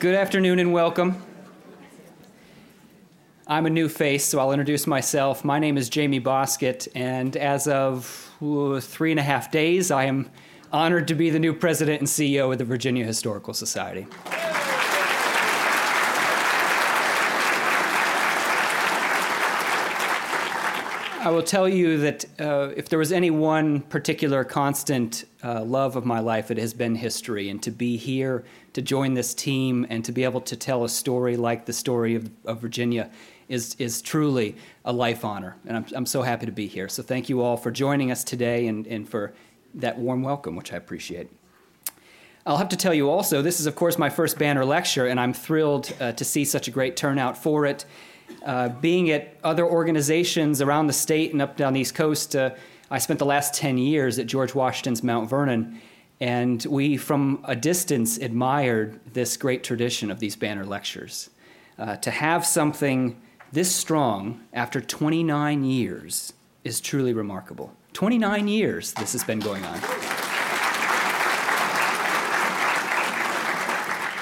Good afternoon and welcome. I'm a new face, so I'll introduce myself. My name is Jamie Bosket, and as of three and a half days, I am honored to be the new president and CEO of the Virginia Historical Society. I will tell you that uh, if there was any one particular constant uh, love of my life, it has been history. And to be here, to join this team, and to be able to tell a story like the story of, of Virginia is, is truly a life honor. And I'm, I'm so happy to be here. So thank you all for joining us today and, and for that warm welcome, which I appreciate. I'll have to tell you also, this is, of course, my first banner lecture, and I'm thrilled uh, to see such a great turnout for it. Uh, being at other organizations around the state and up down the East Coast, uh, I spent the last 10 years at George Washington's Mount Vernon, and we, from a distance, admired this great tradition of these banner lectures. Uh, to have something this strong after 29 years is truly remarkable. 29 years this has been going on.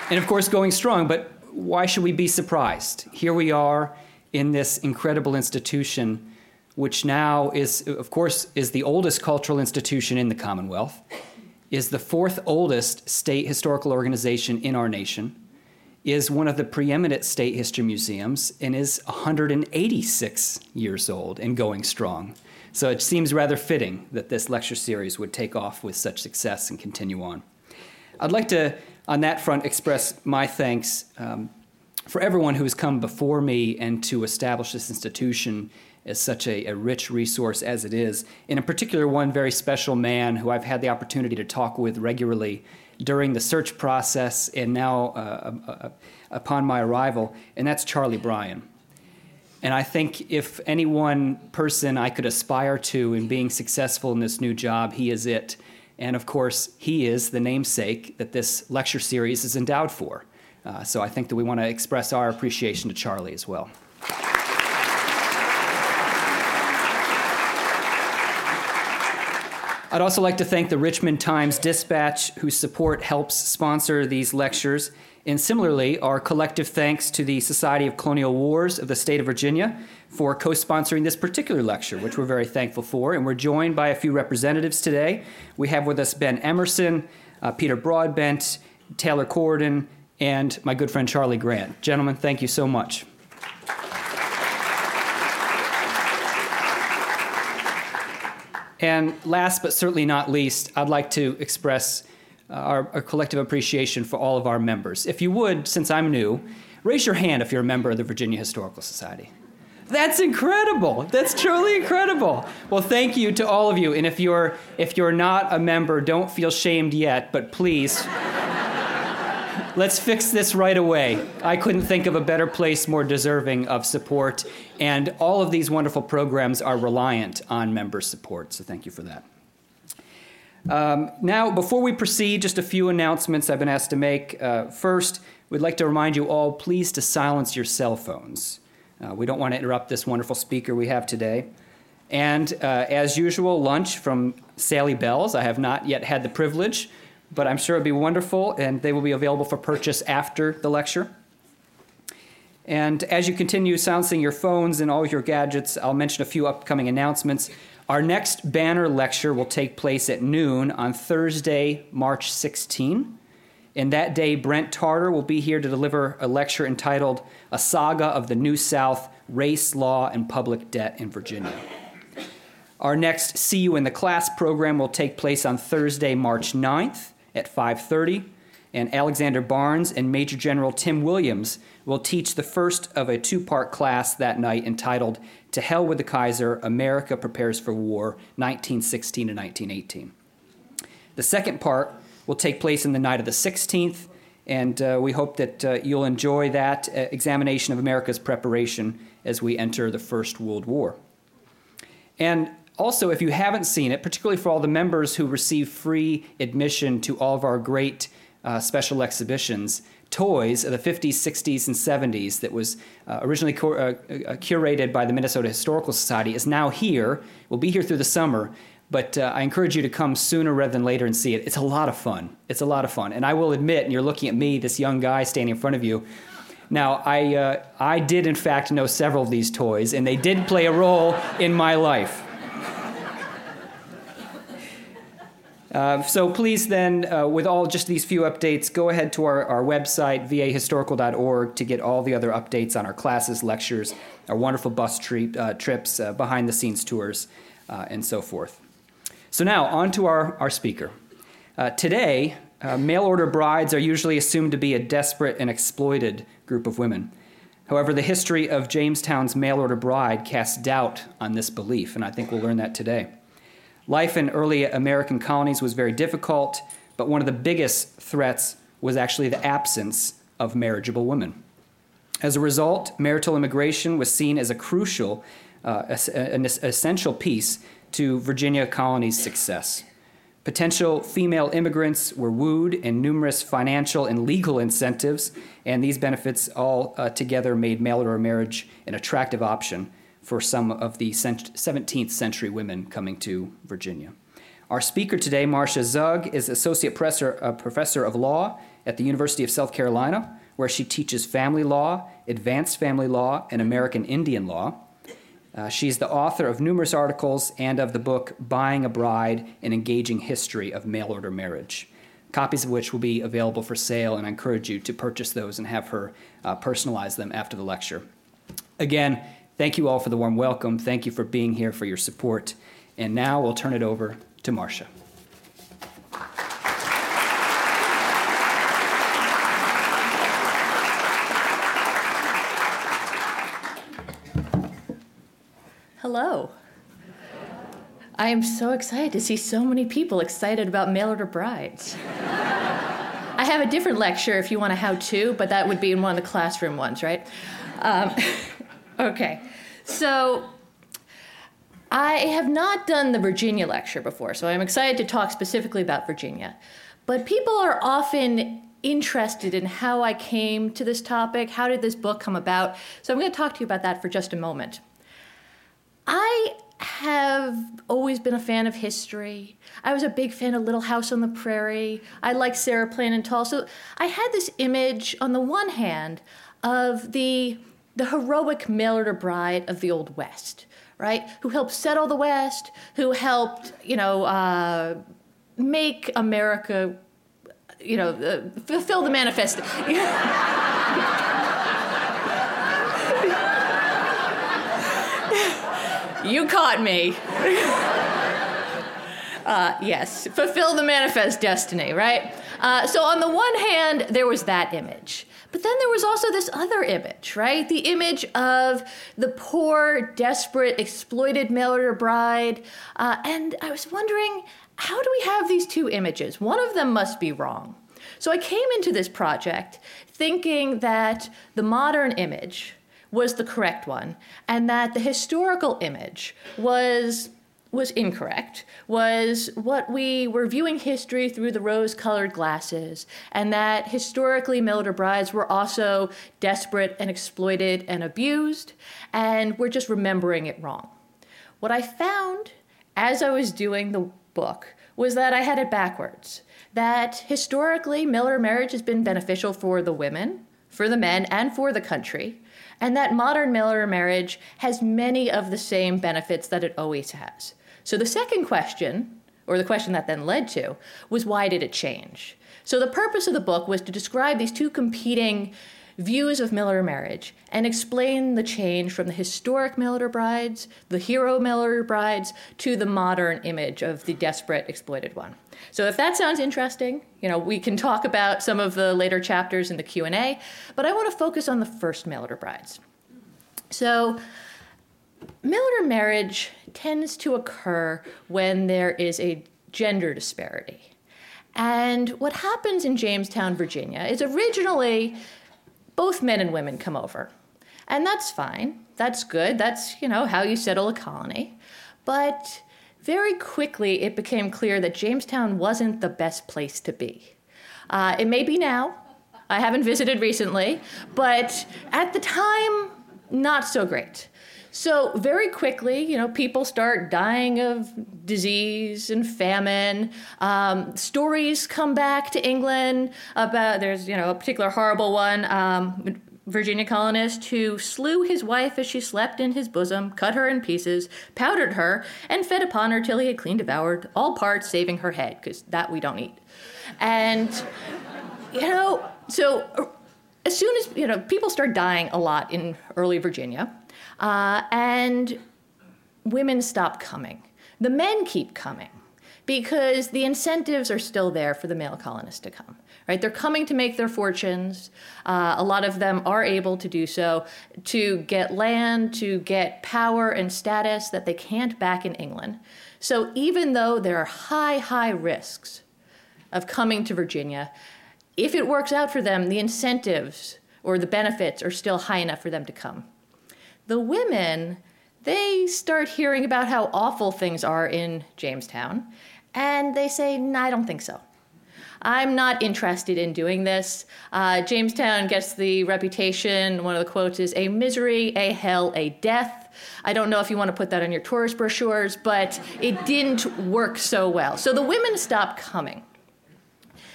And of course, going strong, but why should we be surprised? Here we are in this incredible institution, which now is, of course, is the oldest cultural institution in the Commonwealth, is the fourth oldest state historical organization in our nation, is one of the preeminent state history museums, and is 186 years old and going strong. So it seems rather fitting that this lecture series would take off with such success and continue on. I'd like to on that front, express my thanks um, for everyone who has come before me and to establish this institution as such a, a, rich resource as it is. And in particular, one very special man who I've had the opportunity to talk with regularly during the search process and now uh, uh, uh upon my arrival, and that's Charlie Bryan. And I think if any one person I could aspire to in being successful in this new job, he is it. And of course, he is the namesake that this lecture series is endowed for. Uh, so I think that we want to express our appreciation to Charlie as well. I'd also like to thank the Richmond Times Dispatch, whose support helps sponsor these lectures. And similarly, our collective thanks to the Society of Colonial Wars of the state of Virginia for co sponsoring this particular lecture, which we're very thankful for. And we're joined by a few representatives today. We have with us Ben Emerson, uh, Peter Broadbent, Taylor Corden, and my good friend Charlie Grant. Gentlemen, thank you so much. And last but certainly not least, I'd like to express uh, our, our, collective appreciation for all of our members. If you would, since I'm new, raise your hand if you're a member of the Virginia Historical Society. That's incredible. That's truly incredible. Well, thank you to all of you. And if you're if you're not a member, don't feel shamed yet, but please let's fix this right away. I couldn't think of a better place more deserving of support, and all of these wonderful programs are reliant on member support. So thank you for that. Um, now, before we proceed, just a few announcements I've been asked to make. Uh, first, we'd like to remind you all please to silence your cell phones. Uh, we don't want to interrupt this wonderful speaker we have today. And uh, as usual, lunch from Sally Bell's. I have not yet had the privilege, but I'm sure it'll be wonderful, and they will be available for purchase after the lecture. And as you continue silencing your phones and all your gadgets, I'll mention a few upcoming announcements. Our next banner lecture will take place at noon on Thursday, March 16. And that day, Brent Tarter will be here to deliver a lecture entitled A Saga of the New South Race, Law, and Public Debt in Virginia. Our next See You in the Class program will take place on Thursday, March 9th at 5:30, and Alexander Barnes and Major General Tim Williams will teach the first of a two-part class that night entitled to Hell with the Kaiser America Prepares for War, 1916 to 1918. The second part will take place in the night of the 16th, and uh, we hope that uh, you'll enjoy that uh, examination of America's preparation as we enter the First World War. And also, if you haven't seen it, particularly for all the members who receive free admission to all of our great uh, special exhibitions, toys of the 50s, 60s, and 70s that was uh, originally uh, uh, curated by the Minnesota Historical Society is now here, will be here through the summer. But uh, I encourage you to come sooner rather than later and see it. It's a lot of fun. It's a lot of fun. And I will admit, and you're looking at me, this young guy standing in front of you. Now, I, uh, I did, in fact, know several of these toys, and they did play a role in my life. Uh, so please then, uh, with all just these few updates, go ahead to our, our website, vahistorical.org, to get all the other updates on our classes, lectures, our wonderful bus treat, uh, trips, uh, behind the scenes tours, uh, and so forth. So now, on to our, our speaker. Uh, today, mail order brides are usually assumed to be a desperate and exploited group of women. However, the history of Jamestown's mail order bride casts doubt on this belief, and I think we'll learn that today. Life in early American colonies was very difficult, but one of the biggest threats was actually the absence of marriageable women. As a result, marital immigration was seen as a crucial, uh, an essential piece to Virginia colony's success. Potential female immigrants were wooed, and numerous financial and legal incentives, and these benefits all uh, together made mail order marriage an attractive option for some of the 17th century women coming to Virginia. Our speaker today, Marcia Zug, is Associate professor, uh, professor of Law at the University of South Carolina, where she teaches family law, advanced family law, and American Indian law. Uh, she's the author of numerous articles and of the book Buying a Bride An Engaging History of Mail Order Marriage, copies of which will be available for sale, and I encourage you to purchase those and have her uh, personalize them after the lecture. Again, Thank you all for the warm welcome. Thank you for being here, for your support. And now we'll turn it over to Marcia. Hello. I am so excited to see so many people excited about mail order brides. I have a different lecture if you want a how to, but that would be in one of the classroom ones, right? Um, Okay, so I have not done the Virginia lecture before, so I'm excited to talk specifically about Virginia. But people are often interested in how I came to this topic. How did this book come about? So I'm going to talk to you about that for just a moment. I have always been a fan of history. I was a big fan of Little House on the Prairie. I like Sarah Tall. So I had this image, on the one hand, of the the heroic mail order bride of the Old West, right? Who helped settle the West, who helped, you know, uh, make America, you know, uh, fulfill the manifesto. you caught me. Uh, yes, fulfill the manifest destiny, right? Uh, so, on the one hand, there was that image. But then there was also this other image, right? The image of the poor, desperate, exploited mail order bride. Uh, and I was wondering, how do we have these two images? One of them must be wrong. So I came into this project thinking that the modern image was the correct one and that the historical image was was incorrect was what we were viewing history through the rose colored glasses, and that historically mail order brides were also desperate and exploited and abused, and we're just remembering it wrong. What I found as I was doing the book was that I had it backwards. That historically, mail order marriage has been beneficial for the women, for the men, and for the country, and that modern mail order marriage has many of the same benefits that it always has. So the second question, or the question that then led to, was why did it change? So the purpose of the book was to describe these two competing views of mail order marriage and explain the change from the historic mail order brides, the hero mail order brides, to the modern image of the desperate exploited one. So if that sounds interesting, you know, we can talk about some of the later chapters in the Q&A, but I want to focus on the first mail order brides. So mail order marriage tends to occur when there is a gender disparity. And what happens in Jamestown, Virginia, is originally both men and women come over. And that's fine. That's good. That's, you know, how you settle a colony. But very quickly it became clear that Jamestown wasn't the best place to be. Uh, it may be now. I haven't visited recently, but at the time, not so great. So, very quickly, you know, people start dying of disease and famine. Um, stories come back to England about there's, you know, a particular horrible one. Um, Virginia colonist who slew his wife as she slept in his bosom, cut her in pieces, powdered her, and fed upon her till he had clean devoured all parts, saving her head, because that we don't eat. And, you know, so as soon as, you know, people start dying a lot in early Virginia, uh, and women stop coming. The men keep coming because the incentives are still there for the male colonists to come right? They're coming to make their fortunes. Uh, a lot of them are able to do so to get land, to get power and status that they can't back in England. So even though there are high, high risks of coming to Virginia, if it works out for them, the incentives or the benefits are still high enough for them to come. The women, they start hearing about how awful things are in Jamestown, and they say, I don't think so. I'm not interested in doing this. Uh, Jamestown gets the reputation, one of the quotes is a misery, a hell, a death. I don't know if you want to put that on your tourist brochures, but it didn't work so well. So the women stopped coming.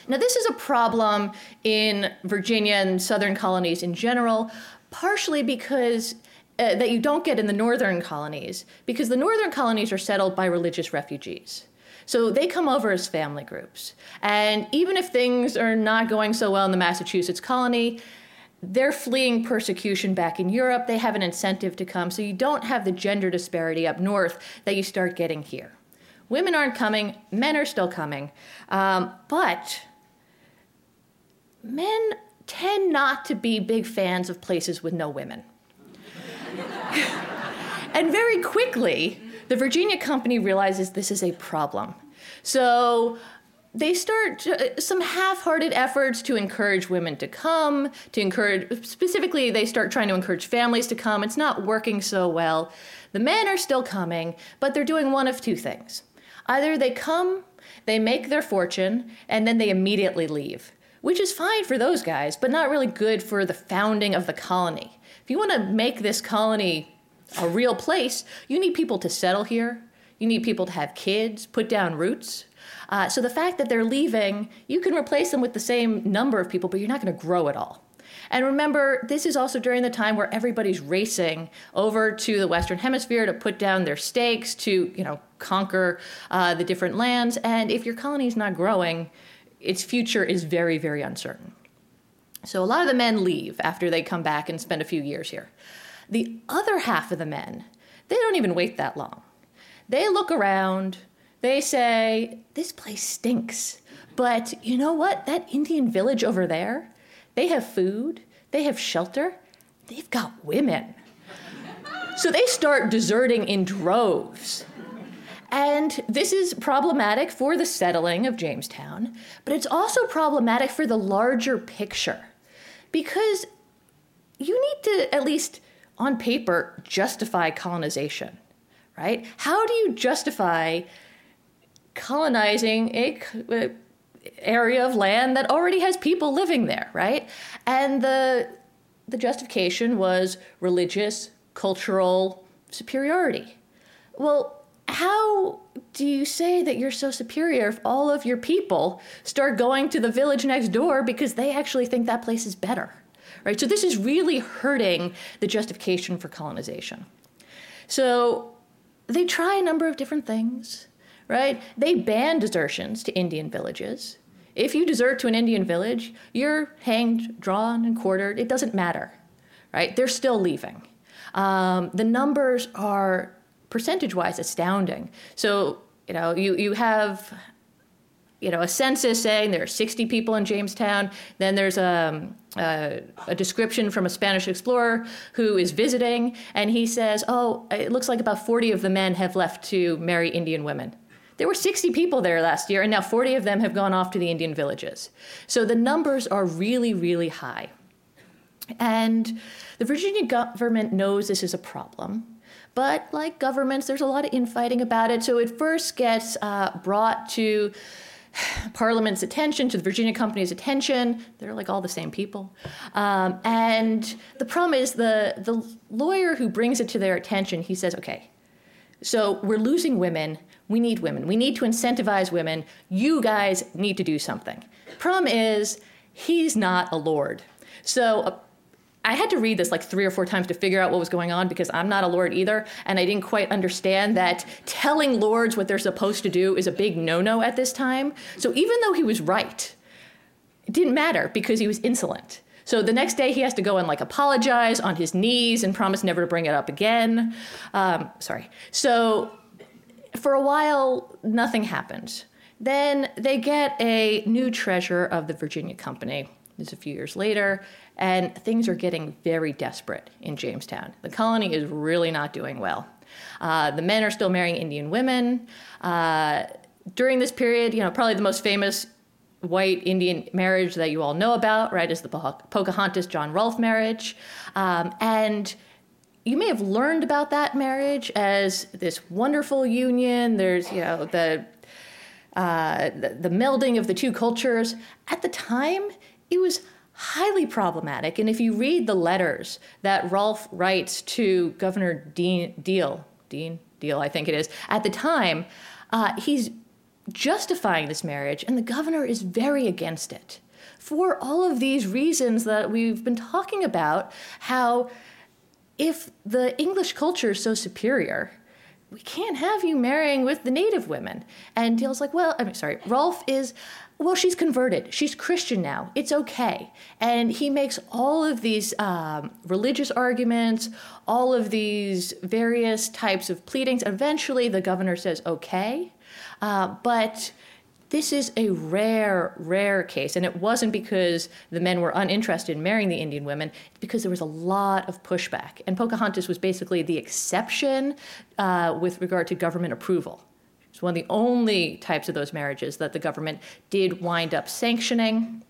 Now, this is a problem in Virginia and southern colonies in general, partially because uh, that you don't get in the northern colonies, because the northern colonies are settled by religious refugees. So they come over as family groups. And even if things are not going so well in the Massachusetts colony, they're fleeing persecution back in Europe. They have an incentive to come. So you don't have the gender disparity up north that you start getting here. Women aren't coming, men are still coming. Um, but men tend not to be big fans of places with no women. and very quickly, the Virginia Company realizes this is a problem. So they start uh, some half-hearted efforts to encourage women to come to encourage specifically they start trying to encourage families to come. It's not working so well. The men are still coming but they're doing one of two things. Either they come they make their fortune and then they immediately leave which is fine for those guys but not really good for the founding of the colony if you want to make this colony a real place, you need people to settle here. You need people to have kids, put down roots. Uh, so the fact that they're leaving, you can replace them with the same number of people, but you're not going to grow at all. And remember, this is also during the time where everybody's racing over to the Western Hemisphere to put down their stakes, to you know conquer uh, the different lands. And if your colony is not growing, its future is very, very uncertain. So a lot of the men leave after they come back and spend a few years here. The other half of the men, they don't even wait that long. They look around, they say, This place stinks. But you know what? That Indian village over there, they have food, they have shelter, they've got women. so they start deserting in droves. And this is problematic for the settling of Jamestown, but it's also problematic for the larger picture because you need to at least on paper, justify colonization, right? How do you justify colonizing a, a area of land that already has people living there, right? And the the justification was religious, cultural superiority. Well, how do you say that you're so superior if all of your people start going to the village next door because they actually think that place is better? right? So this is really hurting the justification for colonization. So they try a number of different things, right? They ban desertions to Indian villages. If you desert to an Indian village, you're hanged, drawn, and quartered. It doesn't matter, right? They're still leaving. Um, the numbers are percentage-wise astounding. So you know, you you have you know, a census saying there are 60 people in Jamestown. Then there's a, a, a, description from a Spanish explorer who is visiting, and he says, Oh, it looks like about 40 of the men have left to marry Indian women. There were 60 people there last year, and now 40 of them have gone off to the Indian villages. So the numbers are really, really high. And the Virginia government knows this is a problem. But like governments, there's a lot of infighting about it. So it first gets uh, brought to Parliament's attention, to the Virginia Company's attention. They're like all the same people. Um, and the problem is the, the lawyer who brings it to their attention, he says, okay, so we're losing women. We need women. We need to incentivize women. You guys need to do something. Problem is, he's not a lord. So uh, I had to read this like three or four times to figure out what was going on because I'm not a lord either, and I didn't quite understand that telling lords what they're supposed to do is a big no no at this time. So even though he was right, it didn't matter because he was insolent. So the next day he has to go and like apologize on his knees and promise never to bring it up again. Um, sorry. So for a while, nothing happened. Then they get a new treasurer of the Virginia Company. This is a few years later, and things are getting very desperate in Jamestown. The colony is really not doing well. Uh, the men are still marrying Indian women. Uh, during this period, you know, probably the most famous white Indian marriage that you all know about, right, is the Pocahontas John Rolfe marriage. Um, and you may have learned about that marriage as this wonderful union. There's, you know, the, uh, the, the melding of the two cultures. At the time, it was highly problematic. And if you read the letters that Rolfe writes to Governor Dean Deal, Dean Deal, I think it is, at the time, uh, he's justifying this marriage, and the governor is very against it for all of these reasons that we've been talking about. How, if the English culture is so superior, we can't have you marrying with the native women. And Deal's like, well, I'm sorry, Rolfe is well, she's converted. She's Christian now. It's okay. And he makes all of these um, religious arguments, all of these various types of pleadings. Eventually, the governor says, okay. Uh, but this is a rare, rare case. And it wasn't because the men were uninterested in marrying the Indian women, it's because there was a lot of pushback. And Pocahontas was basically the exception uh, with regard to government approval. It's one of the only types of those marriages that the government did wind up sanctioning.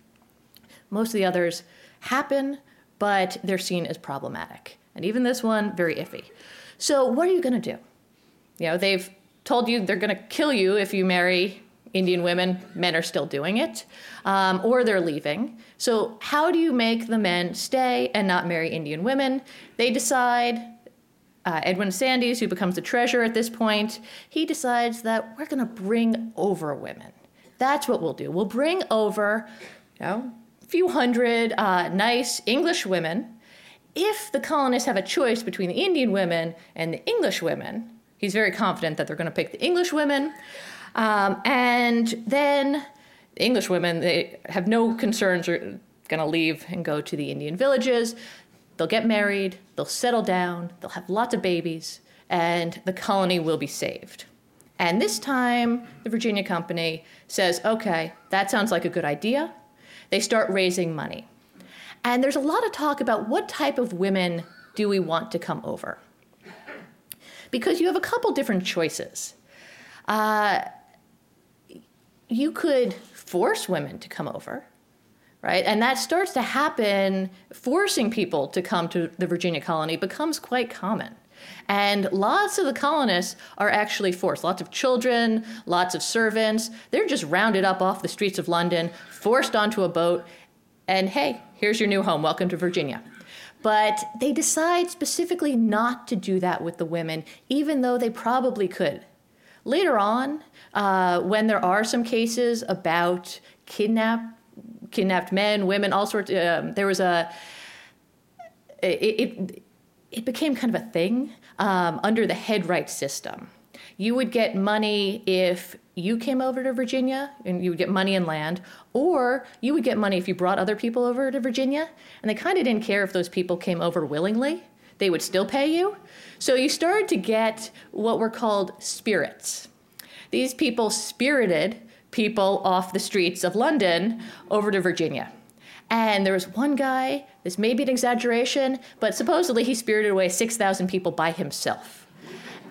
Most of the others happen, but they're seen as problematic. And even this one, very iffy. So, what are you going to do? You know, they've told you they're going to kill you if you marry Indian women. Men are still doing it, um, or they're leaving. So, how do you make the men stay and not marry Indian women? They decide uh, Edwin Sandys, who becomes the treasurer at this point, he decides that we're going to bring over women. That's what we'll do. We'll bring over, you know, a few hundred uh, nice English women. If the colonists have a choice between the Indian women and the English women, he's very confident that they're going to pick the English women. Um, and then the English women, they have no concerns are going to leave and go to the Indian villages. They'll get married, they'll settle down, they'll have lots of babies, and the colony will be saved. And this time, the Virginia Company says, okay, that sounds like a good idea. They start raising money. And there's a lot of talk about what type of women do we want to come over? Because you have a couple different choices. Uh, you could force women to come over right? And that starts to happen, forcing people to come to the Virginia colony becomes quite common. And lots of the colonists are actually forced. Lots of children, lots of servants. They're just rounded up off the streets of London, forced onto a boat, and hey, here's your new home. Welcome to Virginia. But they decide specifically not to do that with the women, even though they probably could. Later on, uh, when there are some cases about kidnap kidnapped men, women, all sorts. Um, there was a. It, it, it became kind of a thing um, under the headright system. You would get money if you came over to Virginia, and you would get money and land, or you would get money if you brought other people over to Virginia. And they kind of didn't care if those people came over willingly; they would still pay you. So you started to get what were called spirits. These people spirited people off the streets of London over to Virginia. And there was one guy, this may be an exaggeration, but supposedly he spirited away 6,000 people by himself.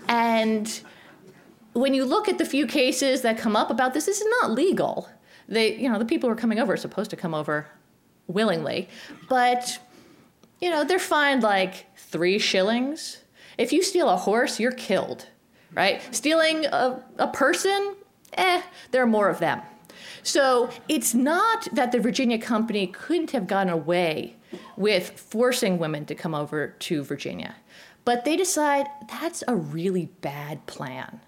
And when you look at the few cases that come up about this, this is not legal. They, you know, the people who are coming over are supposed to come over willingly, but you know, they're fined like three shillings. If you steal a horse, you're killed, right? Stealing a, a person, eh, there are more of them. So it's not that the Virginia Company couldn't have gotten away with forcing women to come over to Virginia, but they decide that's a really bad plan.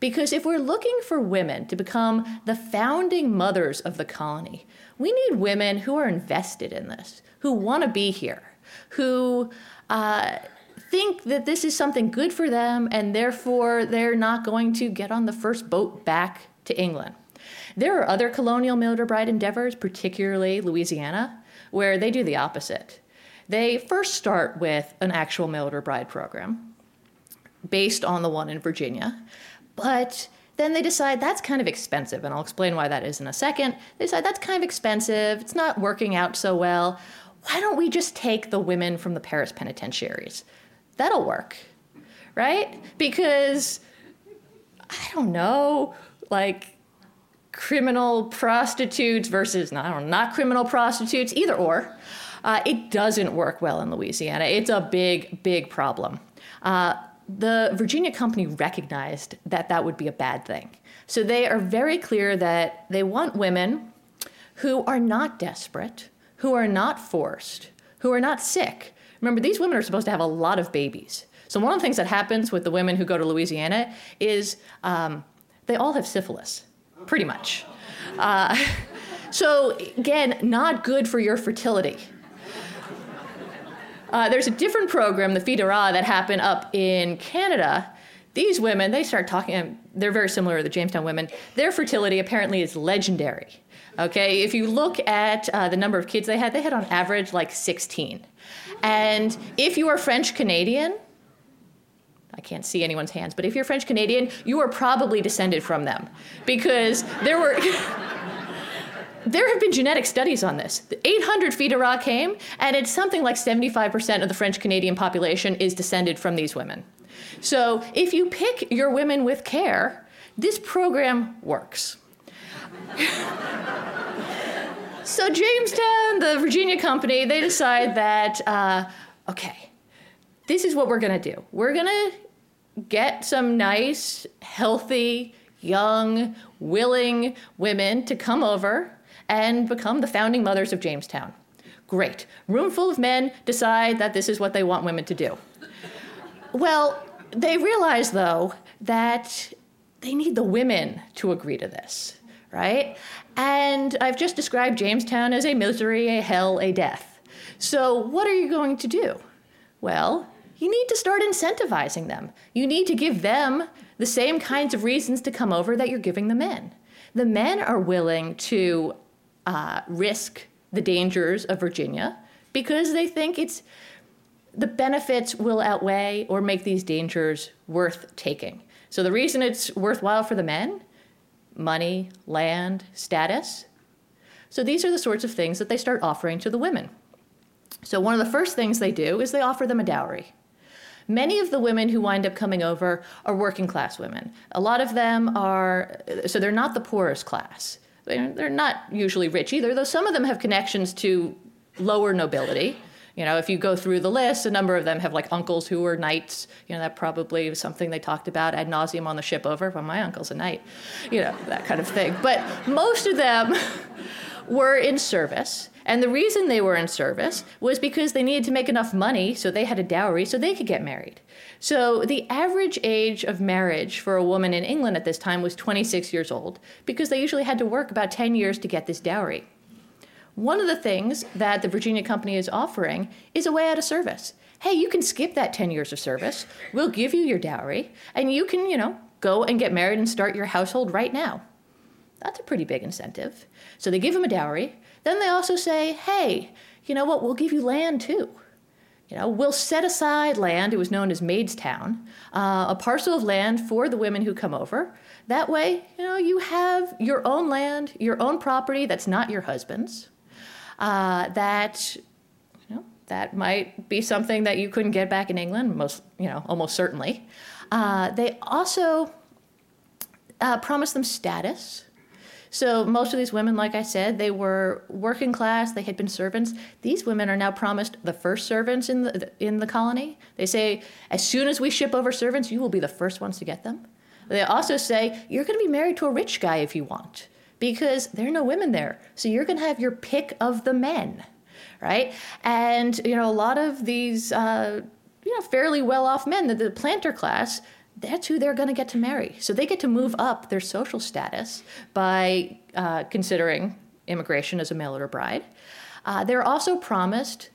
Because if we're looking for women to become the founding mothers of the colony, we need women who are invested in this, who want to be here, who uh, think that this is something good for them, and therefore they're not going to get on the first boat back to England. There are other colonial mail order Bride endeavors, particularly Louisiana, where they do the opposite. They first start with an actual mail order Bride program based on the one in Virginia, but then they decide that's kind of expensive, and I'll explain why that is in a second. They decide that's kind of expensive, it's not working out so well. Why don't we just take the women from the Paris penitentiaries? That'll work, right? Because I don't know, like criminal prostitutes versus I don't know, not criminal prostitutes, either or. Uh, it doesn't work well in Louisiana. It's a big, big problem. Uh, the Virginia company recognized that that would be a bad thing. So they are very clear that they want women who are not desperate, who are not forced, who are not sick. Remember, these women are supposed to have a lot of babies. So one of the things that happens with the women who go to Louisiana is um, they all have syphilis, pretty much. Uh, so again, not good for your fertility. Uh, there's a different program, the Roi, that happened up in Canada. These women, they start talking, they're very similar to the Jamestown women. Their fertility apparently is legendary. Okay, if you look at uh, the number of kids they had, they had on average like 16. And if you are French Canadian, I can't see anyone's hands, but if you're French Canadian, you are probably descended from them because there were. there have been genetic studies on this. The 800 filles du roi came, and it's something like 75% of the French Canadian population is descended from these women. So if you pick your women with care, this program works. So Jamestown, the Virginia company, they decide that, uh, okay, this is what we're to do. We're to get some nice, healthy, young, willing women to come over and become the founding mothers of Jamestown. Great. Room full of men decide that this is what they want women to do. Well, they realize, though, that they need the women to agree to this, right? And I've just described Jamestown as a misery, a hell, a death. So, what are you going to do? Well, you need to start incentivizing them. You need to give them the same kinds of reasons to come over that you're giving the men. The men are willing to uh, risk the dangers of Virginia because they think it's the benefits will outweigh or make these dangers worth taking. So the reason it's worthwhile for the men money, land, status. So these are the sorts of things that they start offering to the women. So one of the first things they do is they offer them a dowry. Many of the women who wind up coming over are working class women. A lot of them are, so they're not the poorest class. They're not usually rich either, though some of them have connections to lower nobility. You know, if you go through the list, a number of them have like uncles who were knights. You know, that probably was something they talked about ad nauseum on the ship over. Well, my uncle's a knight, you know, that kind of thing. But most of them were in service. And the reason they were in service was because they needed to make enough money, so they had a dowry, so they could get married. So the average age of marriage for a woman in England at this time was 26 years old, because they usually had to work about 10 years to get this dowry. One of the things that the Virginia Company is offering is a way out of service. Hey, you can skip that 10 years of service. We'll give you your dowry, and you can, you know, go and get married and start your household right now. That's a pretty big incentive. So they give him a dowry. Then they also say, hey, you know what, we'll give you land too. You know, we'll set aside land, it was known as Maidstown, uh, a parcel of land for the women who come over. That way, you know, you have your own land, your own property that's not your husband's. Uh, that, you know, that might be something that you couldn't get back in England, most, you know, almost certainly. Uh, they also uh, promise them status. So most of these women, like I said, they were working class. They had been servants. These women are now promised the first servants in the in the colony. They say, as soon as we ship over servants, you will be the first ones to get them. They also say you're going to be married to a rich guy if you want, because there are no women there. So you're going to have your pick of the men, right? And, you know, a lot of these, uh, you know, fairly well off men, the, the planter class, that's who they're going to get to marry. So they get to move up their social status by uh, considering immigration as a mail order bride. Uh, they're also promised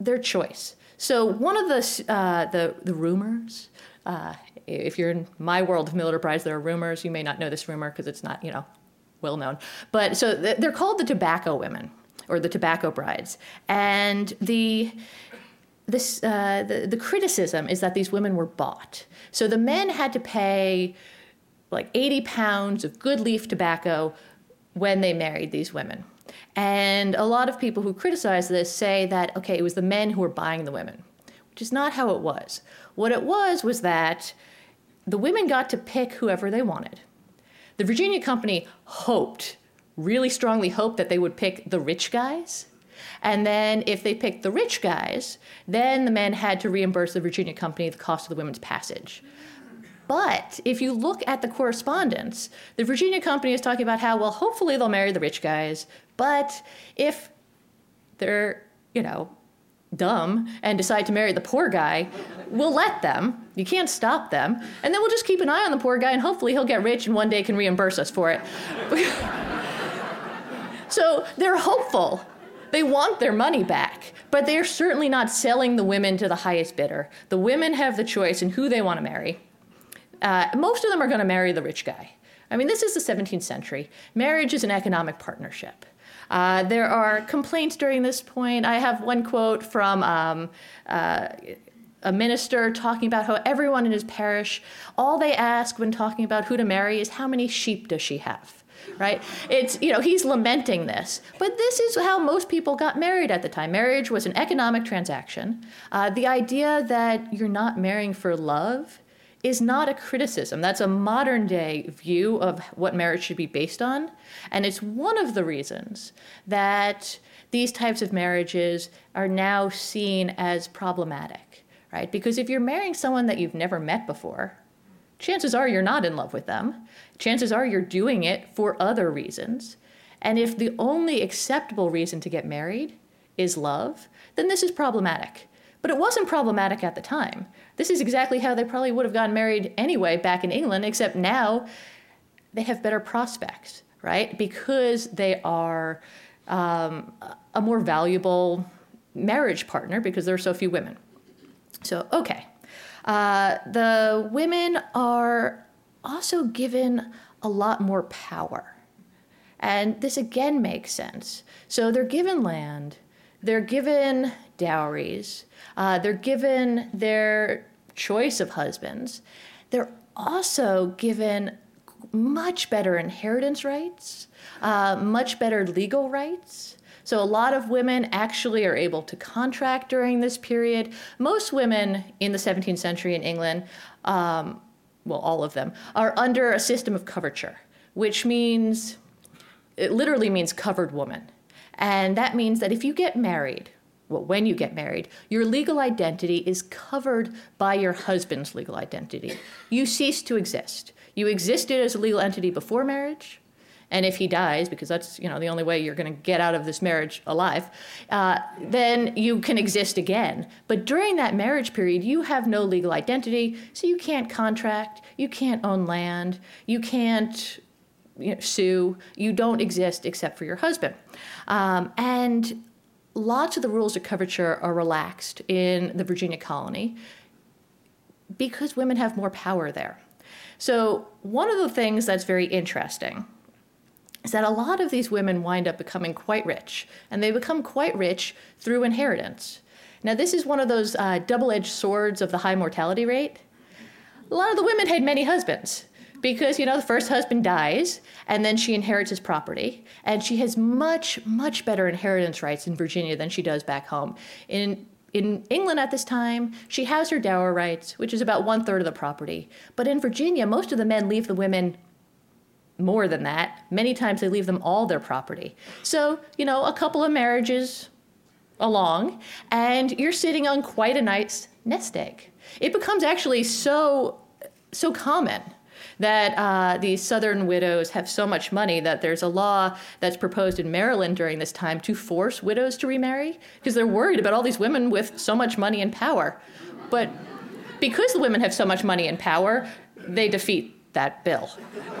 their choice. So one of the uh, the, the rumors, uh, if you're in my world of order brides, there are rumors. You may not know this rumor because it's not you know well known. But so they're called the tobacco women or the tobacco brides, and the this uh, the, the criticism is that these women were bought. So the men had to pay like 80 pounds of good leaf tobacco when they married these women. And a lot of people who criticize this say that, okay, it was the men who were buying the women, which is not how it was. What it was was that the women got to pick whoever they wanted. The Virginia Company hoped, really strongly hoped, that they would pick the rich guys. And then if they picked the rich guys, then the men had to reimburse the Virginia Company the cost of the women's passage. But if you look at the correspondence, the Virginia company is talking about how, well, hopefully they'll marry the rich guys, but if they're, you know, dumb and decide to marry the poor guy, we'll let them. You can't stop them. And then we'll just keep an eye on the poor guy and hopefully he'll get rich and one day can reimburse us for it. so they're hopeful. They want their money back, but they're certainly not selling the women to the highest bidder. The women have the choice in who they want to marry. Uh, most of them are going to marry the rich guy. I mean, this is the 17th century. Marriage is an economic partnership. Uh, there are complaints during this point. I have one quote from um, uh, a minister talking about how everyone in his parish, all they ask when talking about who to marry is how many sheep does she have? Right? It's, you know, he's lamenting this. But this is how most people got married at the time. Marriage was an economic transaction. Uh, the idea that you're not marrying for love is not a criticism. That's a modern day view of what marriage should be based on. And it's one of the reasons that these types of marriages are now seen as problematic, right? Because if you're marrying someone that you've never met before, chances are you're not in love with them. Chances are you're doing it for other reasons. And if the only acceptable reason to get married is love, then this is problematic. But it wasn't problematic at the time. This is exactly how they probably would have gotten married anyway back in England, except now they have better prospects, right? Because they are um, a more valuable marriage partner because there are so few women. So, okay. Uh, the women are also given a lot more power. And this again makes sense. So they're given land, they're given dowries, uh, they're given their choice of husbands, they're also given much better inheritance rights, uh, much better legal rights. So, a lot of women actually are able to contract during this period. Most women in the 17th century in England, um, well, all of them, are under a system of coverture, which means, it literally means covered woman. And that means that if you get married well, when you get married, your legal identity is covered by your husband's legal identity. You cease to exist. You existed as a legal entity before marriage, and if he dies, because that's you know the only way you're going to get out of this marriage alive, uh, then you can exist again. But during that marriage period, you have no legal identity, so you can't contract, you can't own land, you can't you know, sue, you don't exist except for your husband, um, and lots of the rules of coverture are relaxed in the Virginia colony because women have more power there. So, one of the things that's very interesting is that a lot of these women wind up becoming quite rich, and they become quite rich through inheritance. Now, this is one of those uh, double edged swords of the high mortality rate. A lot of the women had many husbands because you know the first husband dies and then she inherits his property and she has much much better inheritance rights in Virginia than she does back home in in England at this time, she has her dower rights, which is about one third of the property. But in Virginia, most of the men leave the women more than that. Many times they leave them all their property. So, you know, a couple of marriages along, and you're sitting on quite a nice nest egg. It becomes actually so so common that uh, these Southern widows have so much money that there's a law that's proposed in Maryland during this time to force widows to remarry because they're worried about all these women with so much money and power. But because the women have so much money and power, they defeat that bill.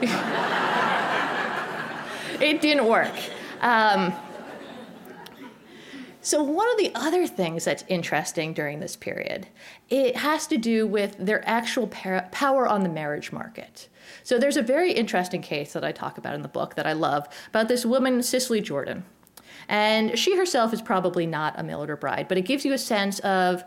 it didn't work. Um, so one of the other things that's interesting during this period, it has to do with their actual power on the marriage market. So there's a very interesting case that I talk about in the book that I love about this woman, Cicely Jordan. And she herself is probably not a order bride, but it gives you a sense of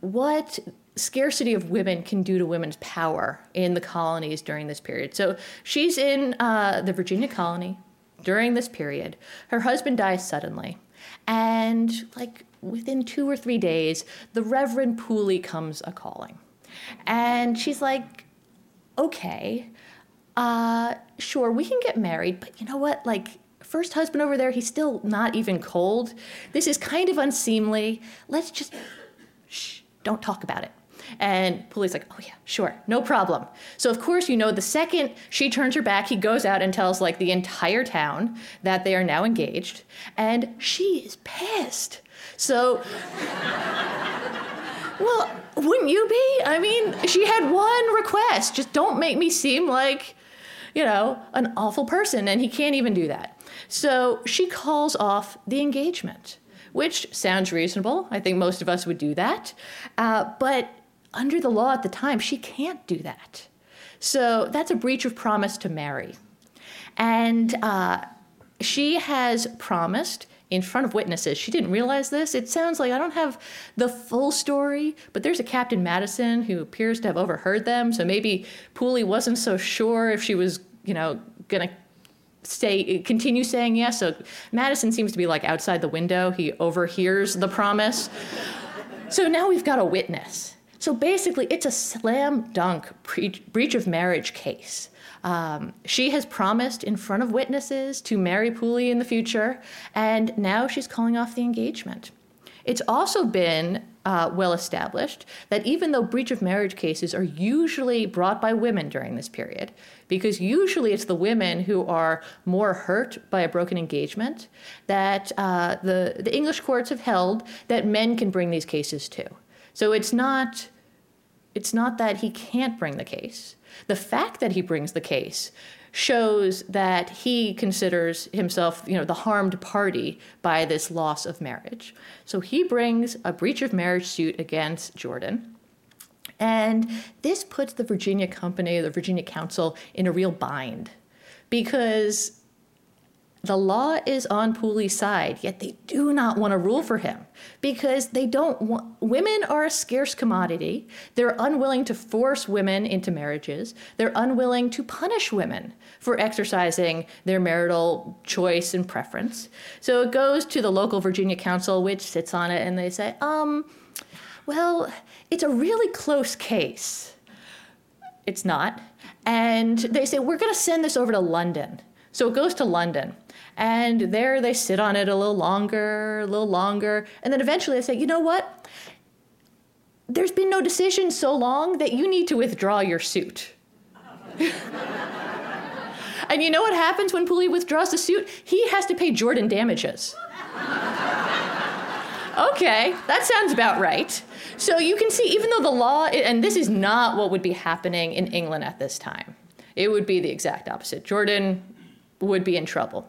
what scarcity of women can do to women's power in the colonies during this period. So she's in uh, the Virginia colony during this period. Her husband dies suddenly. And like within two or three days, the Reverend Pooley comes a calling. And she's like, okay, uh, sure, we can get married, but you know what? Like, first husband over there, he's still not even cold. This is kind of unseemly. Let's just, shh, don't talk about it. And Pooley's like, oh yeah, sure, no problem. So of course, you know, the second she turns her back, he goes out and tells like the entire town that they are now engaged, and she is pissed. So, well, wouldn't you be? I mean, she had one request: just don't make me seem like, you know, an awful person, and he can't even do that. So she calls off the engagement which sounds reasonable. I think most of us would do that. Uh, but under the law at the time, she can't do that. So that's a breach of promise to marry. And uh, she has promised in front of witnesses. She didn't realize this. It sounds like I don't have the full story, but there's a Captain Madison who appears to have overheard them. So maybe Pooley wasn't so sure if she was, you know, going to say continue saying yes. So Madison seems to be like outside the window. He overhears the promise. So now we've got a witness. So basically, it's a slam dunk pre- breach of marriage case. Um, she has promised in front of witnesses to marry Pooley in the future, and now she's calling off the engagement. It's also been uh, well established that even though breach of marriage cases are usually brought by women during this period, because usually it's the women who are more hurt by a broken engagement, that uh, the, the English courts have held that men can bring these cases too. So it's not it's not that he can't bring the case. The fact that he brings the case shows that he considers himself, you know, the harmed party by this loss of marriage. So he brings a breach of marriage suit against Jordan. And this puts the Virginia Company, the Virginia Council, in a real bind because the law is on Pooley's side, yet they do not want to rule for him because they don't want women are a scarce commodity. They're unwilling to force women into marriages. They're unwilling to punish women for exercising their marital choice and preference. So it goes to the local Virginia council, which sits on it, and they say, um, well, it's a really close case. It's not. And they say, we're going to send this over to London. So it goes to London. And there they sit on it a little longer, a little longer. And then eventually they say, you know what? There's been no decision so long that you need to withdraw your suit. and you know what happens when Pooley withdraws the suit? He has to pay Jordan damages. okay, that sounds about right. So you can see, even though the law, and this is not what would be happening in England at this time, it would be the exact opposite. Jordan would be in trouble.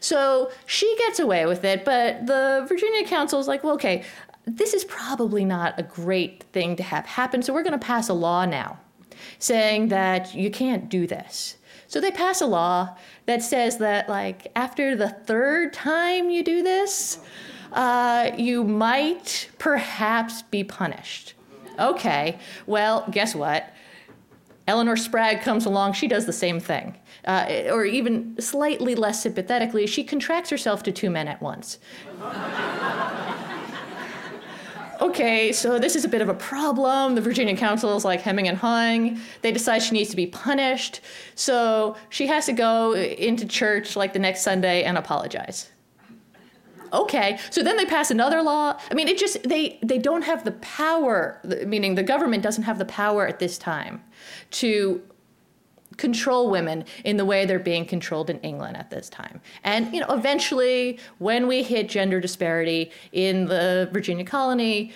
So she gets away with it, but the Virginia Council is like, well, okay, this is probably not a great thing to have happen, so we're going to pass a law now saying that you can't do this. So they pass a law that says that, like, after the third time you do this, uh, you might perhaps be punished. Okay, well, guess what? Eleanor Spragg comes along, she does the same thing uh, or even slightly less sympathetically, she contracts herself to two men at once. okay, so this is a bit of a problem. The Virginia Council is like hemming and hawing. They decide she needs to be punished. So she has to go into church like the next Sunday and apologize. Okay, so then they pass another law. I mean, it just, they, they don't have the power, meaning the government doesn't have the power at this time to control women in the way they're being controlled in England at this time. And you know, eventually, when we hit gender disparity in the Virginia colony,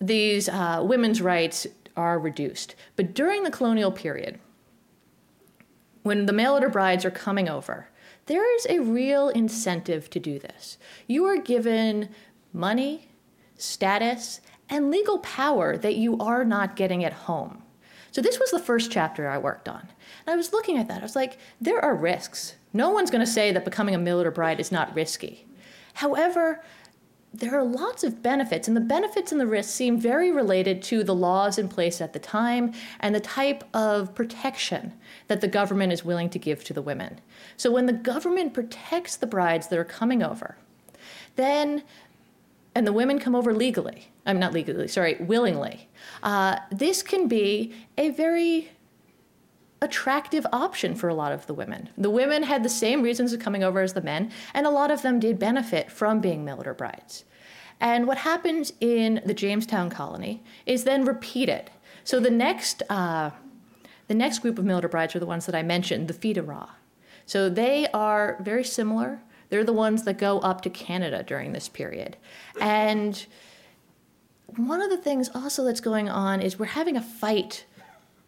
these uh, women's rights are reduced. But during the colonial period, when the mail order brides are coming over, there is a real incentive to do this. You are given money, status, and legal power that you are not getting at home. So, this was the first chapter I worked on. And I was looking at that. I was like, there are risks. No one's going to say that becoming a order bride is not risky. However, there are lots of benefits, and the benefits and the risks seem very related to the laws in place at the time and the type of protection that the government is willing to give to the women. So, when the government protects the brides that are coming over, then, and the women come over legally, I'm not legally, sorry, willingly, uh, this can be a very attractive option for a lot of the women. The women had the same reasons of coming over as the men, and a lot of them did benefit from being mail order brides. And what happens in the Jamestown colony is then repeated. So the next, uh, the next group of mail order brides are the ones that I mentioned, the du roi. So they are very similar. They're the ones that go up to Canada during this period. And one of the things also that's going on is we're having a fight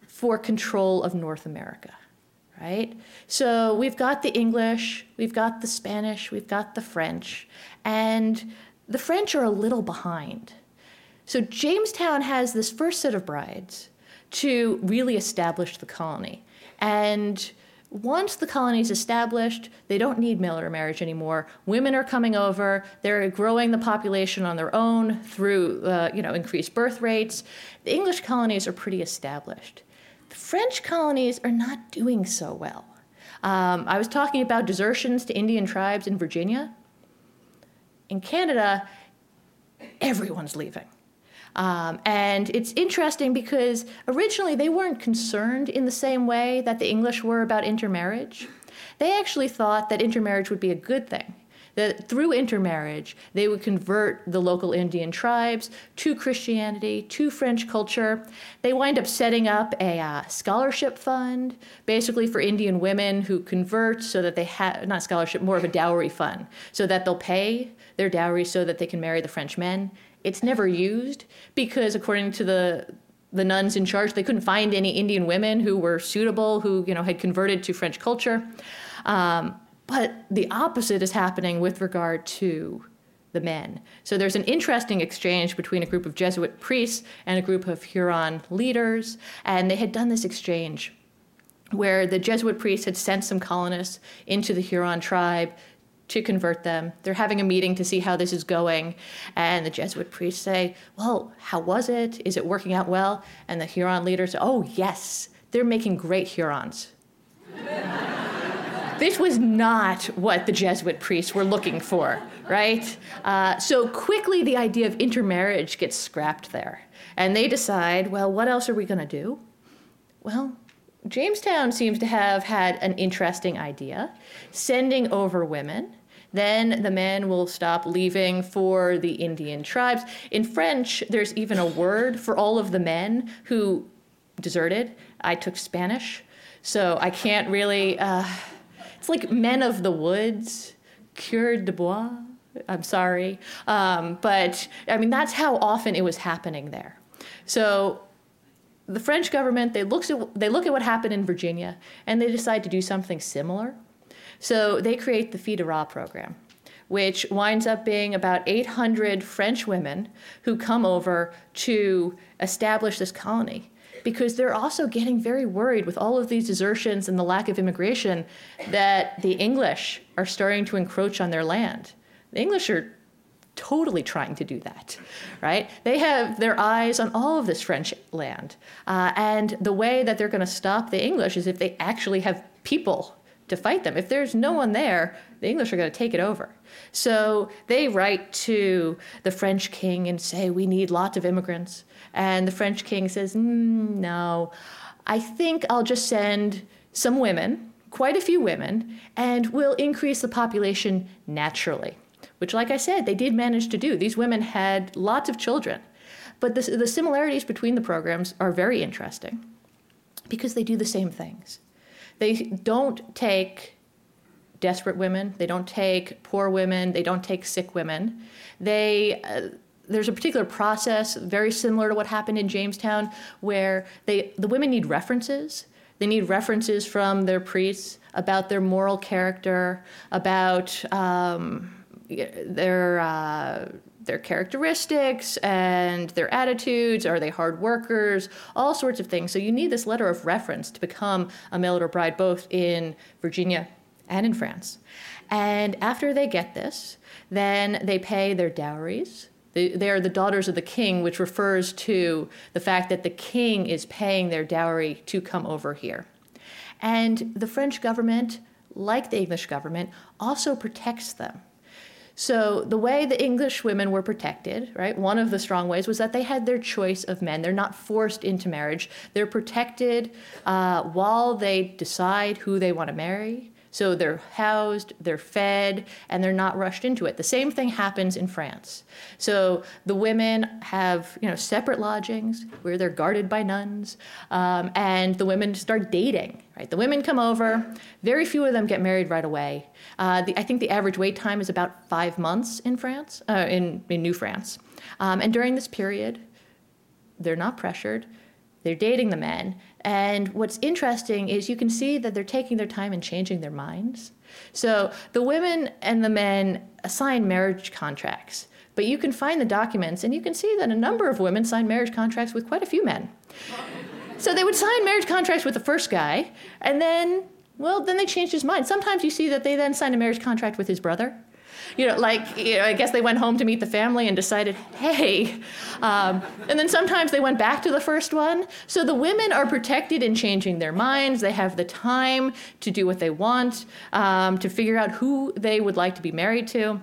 for control of North America, right? So we've got the English, we've got the Spanish, we've got the French, and the French are a little behind. So Jamestown has this first set of brides to really establish the colony. And once the colony is established, they don't need order marriage anymore. Women are coming over. They're growing the population on their own through, uh, you know, increased birth rates. The English colonies are pretty established. The French colonies are not doing so well. Um, I was talking about desertions to Indian tribes in Virginia. In Canada, everyone's leaving. Um, and it's interesting because originally they weren't concerned in the same way that the English were about intermarriage. They actually thought that intermarriage would be a good thing that through intermarriage, they would convert the local Indian tribes to Christianity, to French culture. They wind up setting up a uh, scholarship fund, basically for Indian women who convert so that they have, not scholarship, more of a dowry fund, so that they'll pay their dowry so that they can marry the French men. It's never used because, according to the the nuns in charge, they couldn't find any Indian women who were suitable, who you know had converted to French culture. Um, but the opposite is happening with regard to the men. So there's an interesting exchange between a group of Jesuit priests and a group of Huron leaders, and they had done this exchange where the Jesuit priests had sent some colonists into the Huron tribe to convert them. They're having a meeting to see how this is going, and the Jesuit priests say, Well, how was it? Is it working out well? And the Huron leaders say, Oh, yes, they're making great Hurons. This was not what the Jesuit priests were looking for, right? Uh, so quickly, the idea of intermarriage gets scrapped there. And they decide, well, what else are we going to do? Well, Jamestown seems to have had an interesting idea sending over women. Then the men will stop leaving for the Indian tribes. In French, there's even a word for all of the men who deserted. I took Spanish, so I can't really. Uh, it's like Men of the Woods, Coeur de Bois. I'm sorry. Um, but I mean, that's how often it was happening there. So the French government, they, looks at, they look at what happened in Virginia and they decide to do something similar. So they create the Filles du Roi program, which winds up being about 800 French women who come over to establish this colony because they're also getting very worried with all of these desertions and the lack of immigration that the English are starting to encroach on their land. The English are totally trying to do that, right? They have their eyes on all of this French land. Uh, and the way that they're going to stop the English is if they actually have people to fight them. If there's no one there, the English are going to take it over. So they write to the French king and say, We need lots of immigrants. And the French king says, mm, No, I think I'll just send some women, quite a few women, and we'll increase the population naturally. Which, like I said, they did manage to do. These women had lots of children. But the, the similarities between the programs are very interesting because they do the same things. They don't take desperate women, they don't take poor women, they don't take sick women. They uh, there's a particular process very similar to what happened in Jamestown where they the women need references. They need references from their priests about their moral character, about um, their uh, their characteristics and their attitudes. Are they hard workers? All sorts of things. So you need this letter of reference to become a mail order bride, both in Virginia and in France. And after they get this, then they pay their dowries. They are the daughters of the king, which refers to the fact that the king is paying their dowry to come over here. And the French government, like the English government, also protects them. So the way the English women were protected, right, one of the strong ways was that they had their choice of men. They're not forced into marriage. They're protected uh, while they decide who they want to marry. So they're housed, they're fed, and they're not rushed into it. The same thing happens in France. So the women have you know separate lodgings where they're guarded by nuns, um, and the women start dating. Right, the women come over. Very few of them get married right away. Uh, the, I think the average wait time is about five months in France, uh, in in New France, um, and during this period, they're not pressured. They're dating the men, and what's interesting is you can see that they're taking their time and changing their minds. So the women and the men sign marriage contracts, but you can find the documents and you can see that a number of women signed marriage contracts with quite a few men. so they would sign marriage contracts with the first guy, and then, well, then they changed his mind. Sometimes you see that they then signed a marriage contract with his brother you know, like, you know, I guess they went home to meet the family and decided, hey. Um, and then sometimes they went back to the first one. So the women are protected in changing their minds. They have the time to do what they want, um, to figure out who they would like to be married to.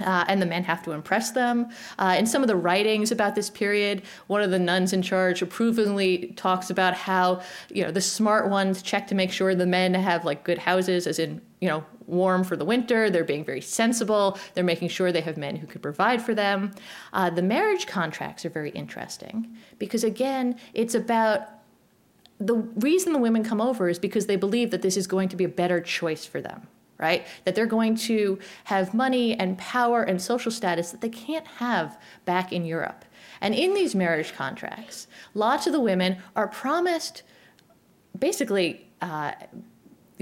Uh, and the men have to impress them. Uh, in some of the writings about this period, one of the nuns in charge approvingly talks about how you know the smart ones check to make sure the men have like good houses, as in you know warm for the winter. They're being very sensible. They're making sure they have men who could provide for them. Uh, the marriage contracts are very interesting because again, it's about the reason the women come over is because they believe that this is going to be a better choice for them right? That they're going to have money and power and social status that they can't have back in Europe. And in these marriage contracts, lots of the women are promised basically uh,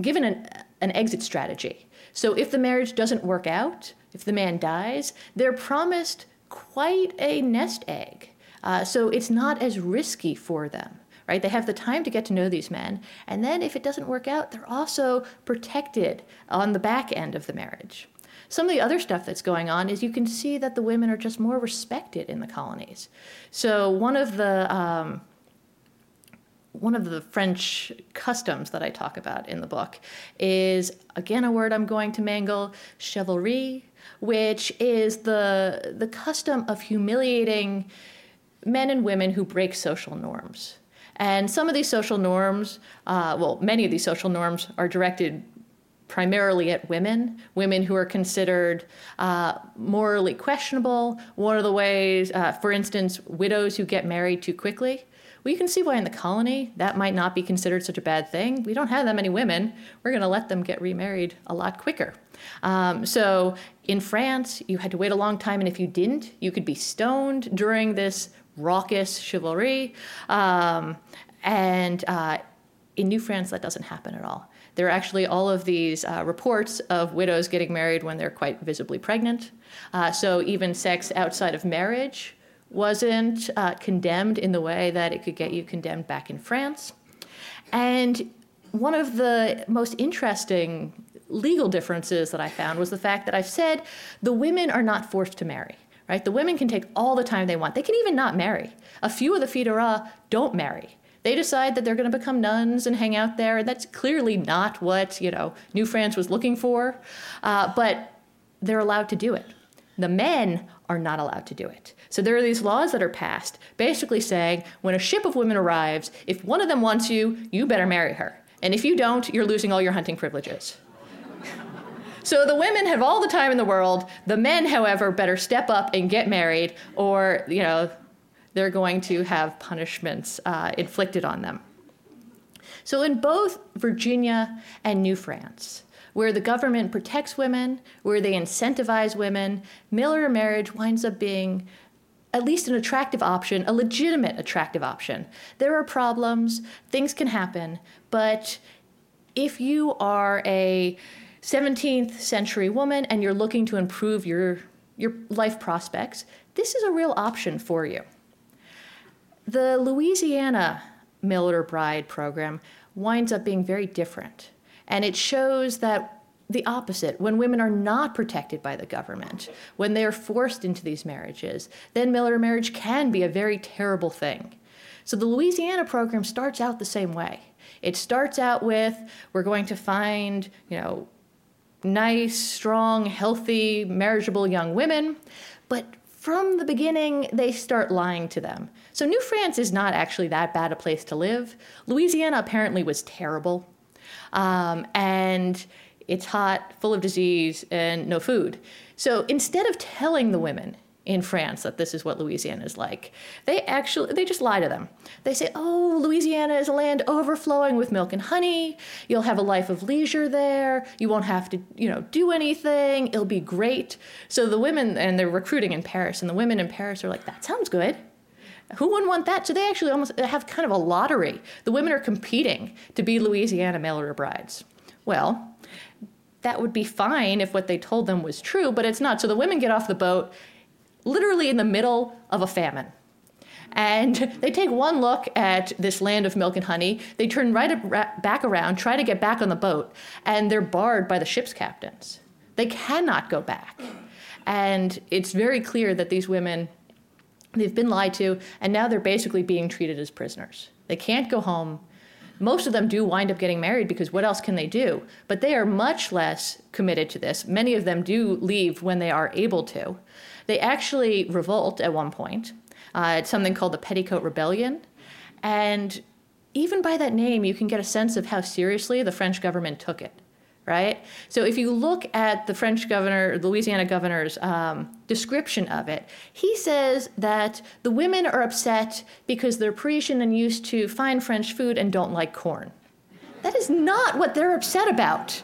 given an, an exit strategy. So if the marriage doesn't work out, if the man dies, they're promised quite a nest egg. Uh, so it's not as risky for them right? They have the time to get to know these men. And then if it doesn't work out, they're also protected on the back end of the marriage. Some of the other stuff that's going on is you can see that the women are just more respected in the colonies. So one of the um, one of the French customs that I talk about in the book is again a word I'm going to mangle, chivalry, which is the the custom of humiliating men and women who break social norms. And some of these social norms, uh, well, many of these social norms are directed primarily at women, women who are considered uh, morally questionable. One of the ways, uh, for instance, widows who get married too quickly. Well, you can see why in the colony that might not be considered such a bad thing. We don't have that many women. We're going to let them get remarried a lot quicker. Um, so in France, you had to wait a long time, and if you didn't, you could be stoned during this raucous chivalry. Um, and uh, in New France, that doesn't happen at all. There are actually all of these uh, reports of widows getting married when they're quite visibly pregnant. Uh, so even sex outside of marriage wasn't uh, condemned in the way that it could get you condemned back in France. And one of the most interesting legal differences that I found was the fact that I've said the women are not forced to marry right? The women can take all the time they want. They can even not marry. A few of the roi don't marry. They decide that they're going to become nuns and hang out there. And that's clearly not what you know New France was looking for, uh, but they're allowed to do it. The men are not allowed to do it. So there are these laws that are passed, basically saying when a ship of women arrives, if one of them wants you, you better marry her, and if you don't, you're losing all your hunting privileges. So the women have all the time in the world. The men, however, better step up and get married, or you know, they're going to have punishments uh, inflicted on them. So, in both Virginia and New France, where the government protects women, where they incentivize women, mail order marriage winds up being at least an attractive option, a legitimate attractive option. There are problems, things can happen, but if you are a 17th century woman and you're looking to improve your, your life prospects, this is a real option for you. The Louisiana mail order bride program winds up being very different. And it shows that the opposite, when women are not protected by the government, when they are forced into these marriages, then mail order marriage can be a very terrible thing. So the Louisiana program starts out the same way. It starts out with we're going to find, you know, nice, strong, healthy, marriageable young women, but from the beginning, they start lying to them. So, New France is not actually that bad a place to live. Louisiana apparently was terrible. Um, and it's hot, full of disease, and no food. So, instead of telling the women, in France that this is what Louisiana is like. They actually they just lie to them. They say, "Oh, Louisiana is a land overflowing with milk and honey. You'll have a life of leisure there. You won't have to, you know, do anything. It'll be great." So the women and they're recruiting in Paris and the women in Paris are like, "That sounds good." Who wouldn't want that? So they actually almost have kind of a lottery. The women are competing to be Louisiana mail order brides. Well, that would be fine if what they told them was true, but it's not. So the women get off the boat literally in the middle of a famine. And they take one look at this land of milk and honey. They turn right back around, try to get back on the boat, and they're barred by the ship's captains. They cannot go back. And it's very clear that these women, they've been lied to, and now they're basically being treated as prisoners. They can't go home. Most of them do wind up getting married because what else can they do? But they are much less committed to this. Many of them do leave when they are able to. They actually revolt at one point. Uh, it's something called the Petticoat Rebellion. And even by that name, you can get a sense of how seriously the French government took it, right? So if you look at the French governor, Louisiana governor's um, description of it, he says that the women are upset because they're Parisian and used to fine French food and don't like corn. That is not what they're upset about.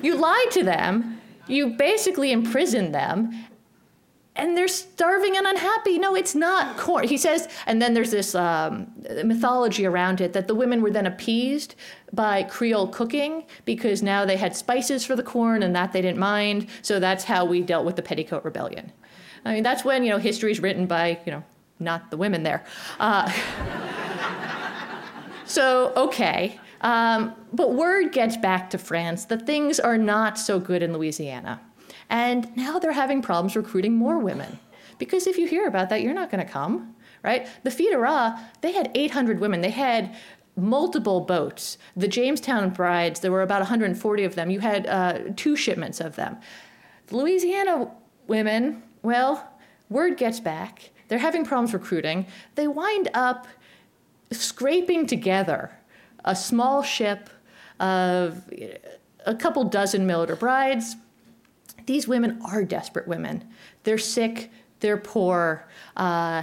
You lied to them, you basically imprisoned them, and they're starving and unhappy. No, it's not corn. He says, and then there's this um, mythology around it that the women were then appeased by Creole cooking because now they had spices for the corn and that they didn't mind. So that's how we dealt with the Petticoat Rebellion. I mean, that's when, you know, history is written by, you know, not the women there. Uh, so, okay. Um, but word gets back to France that things are not so good in Louisiana. And now they're having problems recruiting more women. Because if you hear about that, you're not going to come, right? The Roi, they had 800 women. They had multiple boats. The Jamestown brides, there were about 140 of them. You had uh, two shipments of them. The Louisiana women, well, word gets back. They're having problems recruiting. They wind up scraping together a small ship of a couple dozen mail brides, these women are desperate women. They're sick, they're poor, uh,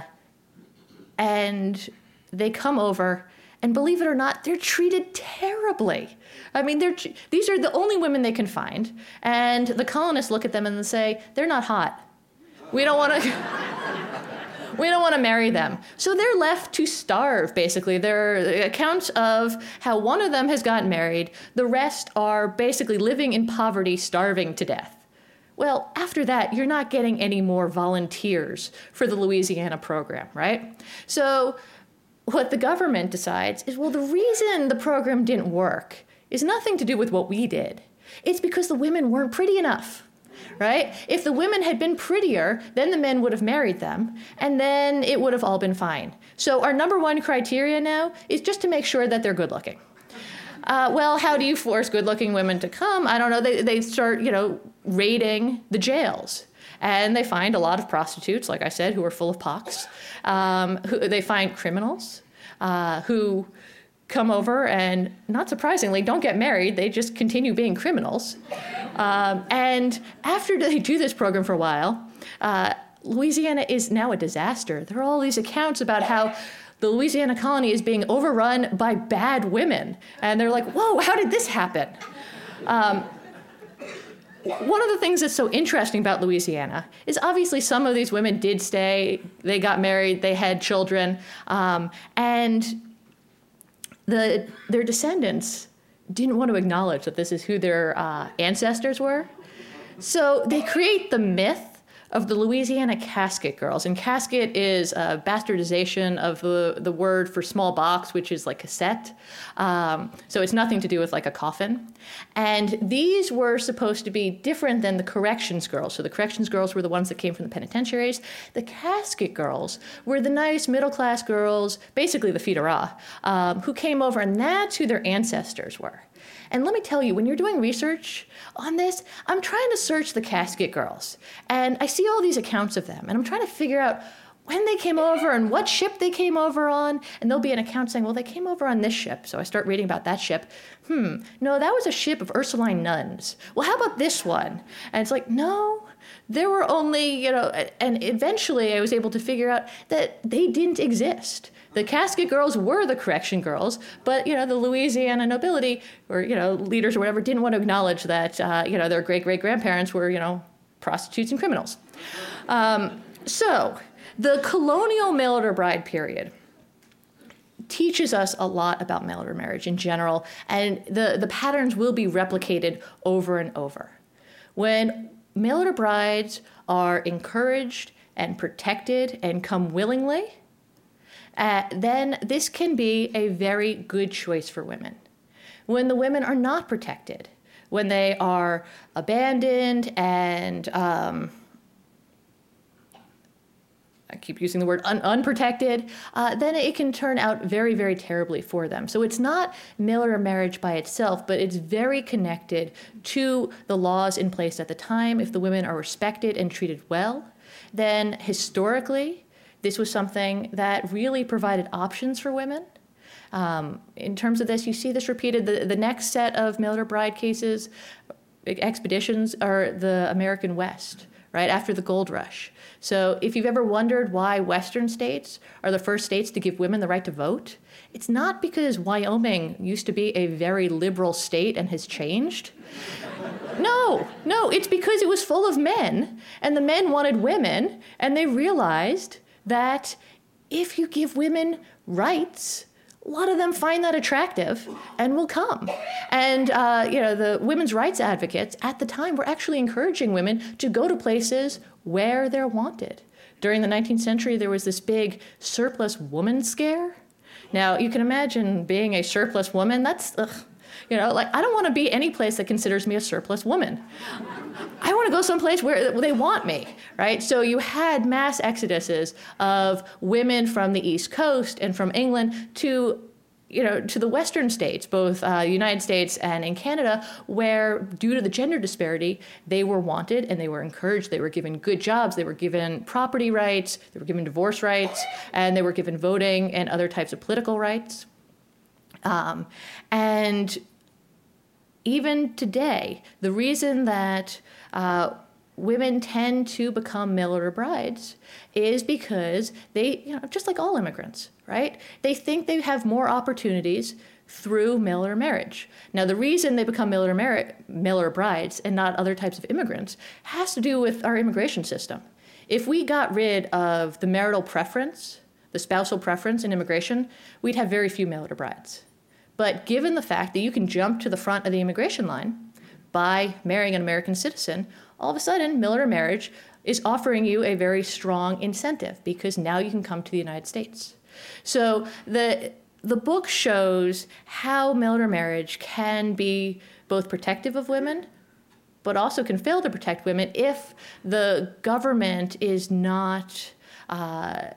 and they come over. And believe it or not, they're treated terribly. I mean, they're, these are the only women they can find. And the colonists look at them and say, they're not hot. We don't want to. we don't want to marry them. So they're left to starve, basically. There are accounts of how one of them has gotten married, the rest are basically living in poverty, starving to death. Well, after that, you're not getting any more volunteers for the Louisiana program, right? So, what the government decides is well, the reason the program didn't work is nothing to do with what we did. It's because the women weren't pretty enough, right? If the women had been prettier, then the men would have married them, and then it would have all been fine. So, our number one criteria now is just to make sure that they're good looking. Uh, well, how do you force good looking women to come? I don't know. They, they start, you know, raiding the jails. And they find a lot of prostitutes, like I said, who are full of pox. Um, who, they find criminals uh, who come over and, not surprisingly, don't get married. They just continue being criminals. Um, and after they do this program for a while, uh, Louisiana is now a disaster. There are all these accounts about how the Louisiana colony is being overrun by bad women. And they're like, whoa, how did this happen? Um, one of the things that's so interesting about Louisiana is obviously some of these women did stay, they got married, they had children, um, and the, their descendants didn't want to acknowledge that this is who their uh, ancestors were. So they create the myth of the Louisiana Casket Girls. And casket is a bastardization of the, the word for small box, which is like cassette. Um, so it's nothing to do with like a coffin. And these were supposed to be different than the corrections girls. So the corrections girls were the ones that came from the penitentiaries. The casket girls were the nice middle class girls, basically the roi, um, who came over, and that's who their ancestors were. And let me tell you, when you're doing research on this, I'm trying to search the casket girls. And I see all these accounts of them, and I'm trying to figure out when they came over and what ship they came over on. And there'll be an account saying, well, they came over on this ship. So I start reading about that ship. Hmm, no, that was a ship of Ursuline nuns. Well, how about this one? And it's like, no, there were only, you know, and eventually I was able to figure out that they didn't exist the casket girls were the correction girls, but you know the Louisiana nobility or you know leaders or whatever didn't want to acknowledge that uh, you know their great great grandparents were you know prostitutes and criminals. Um, so the colonial mail order bride period teaches us a lot about mail order marriage in general, and the, the patterns will be replicated over and over. When mail order brides are encouraged and protected and come willingly, uh, then this can be a very good choice for women. When the women are not protected, when they are abandoned and um, I keep using the word un- unprotected, uh, then it can turn out very, very terribly for them. So it's not mail order marriage by itself, but it's very connected to the laws in place at the time. If the women are respected and treated well, then historically, this was something that really provided options for women. Um, in terms of this, you see this repeated. The, the next set of mail order Bride cases, expeditions, are the American West, right after the gold rush. So, if you've ever wondered why Western states are the first states to give women the right to vote, it's not because Wyoming used to be a very liberal state and has changed. No, no, it's because it was full of men, and the men wanted women, and they realized that if you give women rights, a lot of them find that attractive and will come. And uh, you know, the women's rights advocates at the time were actually encouraging women to go to places where they're wanted. During the 19th century, there was this big surplus woman scare. Now, you can imagine being a surplus woman. That's ugh, you know, like I don't want to be any place that considers me a surplus woman. I want to go someplace where they want me, right? So you had mass exoduses of women from the East Coast and from England to you know, to the Western states, both uh, United States and in Canada, where due to the gender disparity, they were wanted and they were encouraged. They were given good jobs. They were given property rights. They were given divorce rights, and they were given voting and other types of political rights. Um, and even today, the reason that uh, women tend to become mail order brides is because they, you know, just like all immigrants, right? They think they have more opportunities through mail order marriage. Now, the reason they become mail order, mar- order brides and not other types of immigrants has to do with our immigration system. If we got rid of the marital preference, the spousal preference in immigration, we'd have very few mail order brides. But given the fact that you can jump to the front of the immigration line by marrying an American citizen, all of a sudden, mail order marriage is offering you a very strong incentive because now you can come to the United States. So the the book shows how mail order marriage can be both protective of women, but also can fail to protect women if the government is not uh,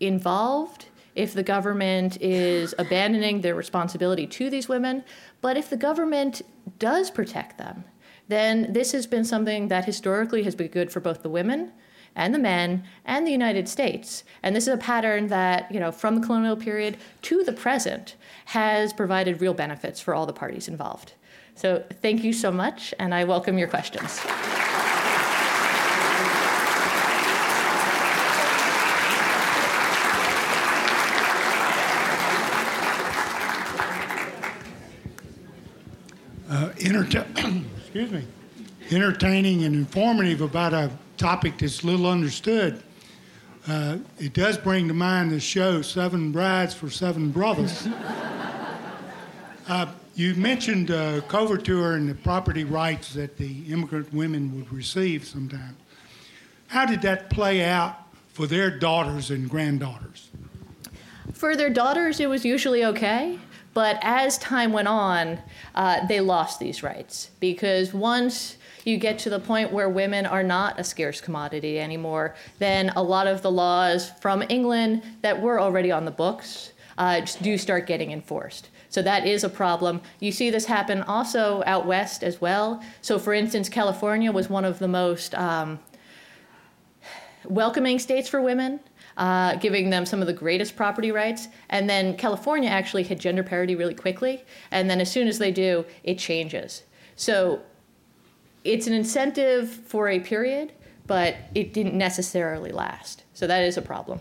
involved if the government is abandoning their responsibility to these women. But if the government does protect them, then this has been something that historically has been good for both the women and the men and the United States. And this is a pattern that, you know, from the colonial period to the present has provided real benefits for all the parties involved. So thank you so much, and I welcome your questions. entertaining and informative about a topic that's little understood. Uh, it does bring to mind the show Seven Brides for Seven Brothers. uh, you mentioned uh, coverture and the property rights that the immigrant women would receive sometimes. How did that play out for their daughters and granddaughters? For their daughters, it was usually okay. But as time went on, uh, they lost these rights because once you get to the point where women are not a scarce commodity anymore, then a lot of the laws from England that were already on the books uh, do start getting enforced. So that is a problem. You see this happen also out west as well. So, for instance, California was one of the most um, welcoming states for women uh, giving them some of the greatest property rights. And then California actually hit gender parity really quickly. And then as soon as they do, it changes. So it's an incentive for a period, but it didn't necessarily last. So that is a problem.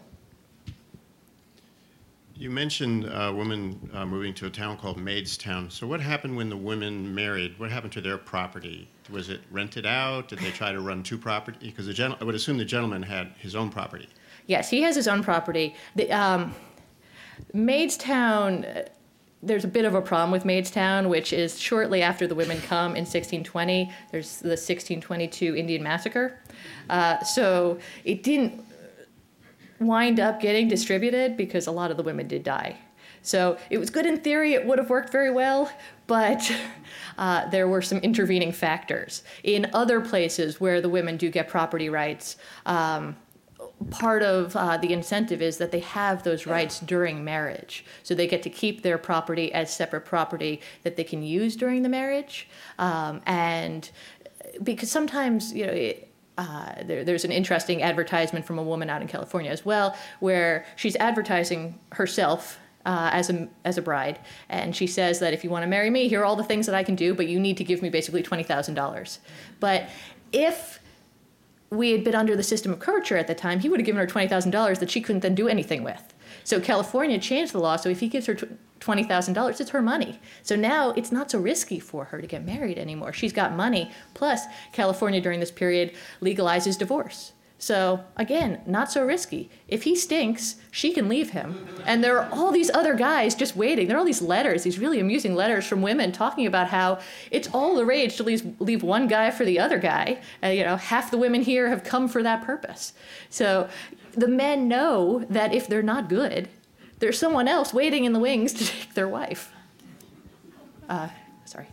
You mentioned uh, women uh, moving to a town called Maidstown. So, what happened when the women married? What happened to their property? Was it rented out? Did they try to run two properties? Because gen- I would assume the gentleman had his own property. Yes, he has his own property. The, um, Maidstone, uh, there's a bit of a problem with Maidstown, which is shortly after the women come in 1620. There's the 1622 Indian Massacre. Uh, so it didn't wind up getting distributed because a lot of the women did die. So it was good in theory, it would have worked very well, but uh, there were some intervening factors. In other places where the women do get property rights, um, part of uh, the incentive is that they have those rights during marriage. So they get to keep their property as separate property that they can use during the marriage. Um, and because sometimes, you know, it, uh, there, there's an interesting advertisement from a woman out in California as well, where she's advertising herself uh, as a as a bride, and she says that if you want to marry me, here are all the things that I can do, but you need to give me basically twenty thousand dollars. But if we had been under the system of coverture at the time, he would have given her $20,000 that she couldn't then do anything with. So California changed the law, so if he gives her $20,000, it's her money. So now it's not so risky for her to get married anymore. She's got money. Plus, California during this period legalizes divorce. So again, not so risky. If he stinks, she can leave him. And there are all these other guys just waiting. There are all these letters, these really amusing letters from women talking about how it's all the rage to leave, leave one guy for the other guy. Uh, you know, half the women here have come for that purpose. So the men know that if they're not good, there's someone else waiting in the wings to take their wife. Uh, sorry.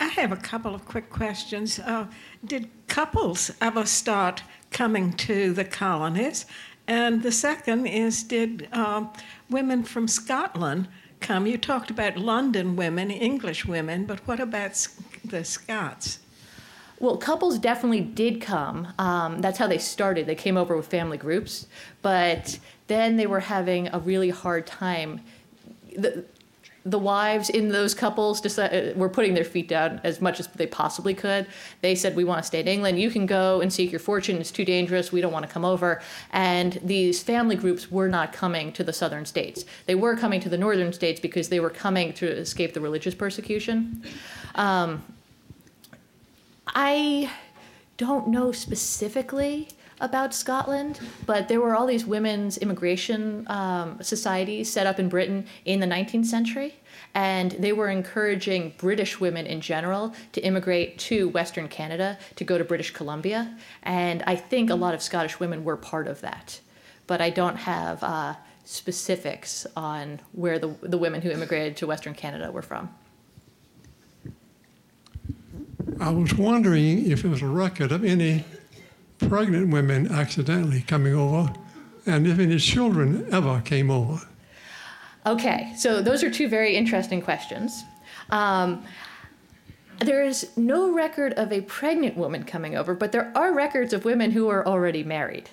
I have a couple of quick questions. Uh, did couples ever start coming to the colonies? And the second is Did uh, women from Scotland come? You talked about London women, English women, but what about the Scots? Well, couples definitely did come. Um, that's how they started. They came over with family groups, but then they were having a really hard time. The, the wives in those couples decided, uh, were putting their feet down as much as they possibly could. They said, We want to stay in England. You can go and seek your fortune. It's too dangerous. We don't want to come over. And these family groups were not coming to the southern states. They were coming to the northern states because they were coming to escape the religious persecution. Um, I don't know specifically about Scotland, but there were all these women's immigration um, societies set up in Britain in the 19th century, and they were encouraging British women in general to immigrate to Western Canada to go to British Columbia, and I think a lot of Scottish women were part of that, but I don't have uh, specifics on where the, the women who immigrated to Western Canada were from. I was wondering if there was a record of any pregnant women accidentally coming over, and if any children ever came over? Okay, so those are two very interesting questions. Um, there is no record of a pregnant woman coming over, but there are records of women who are already married.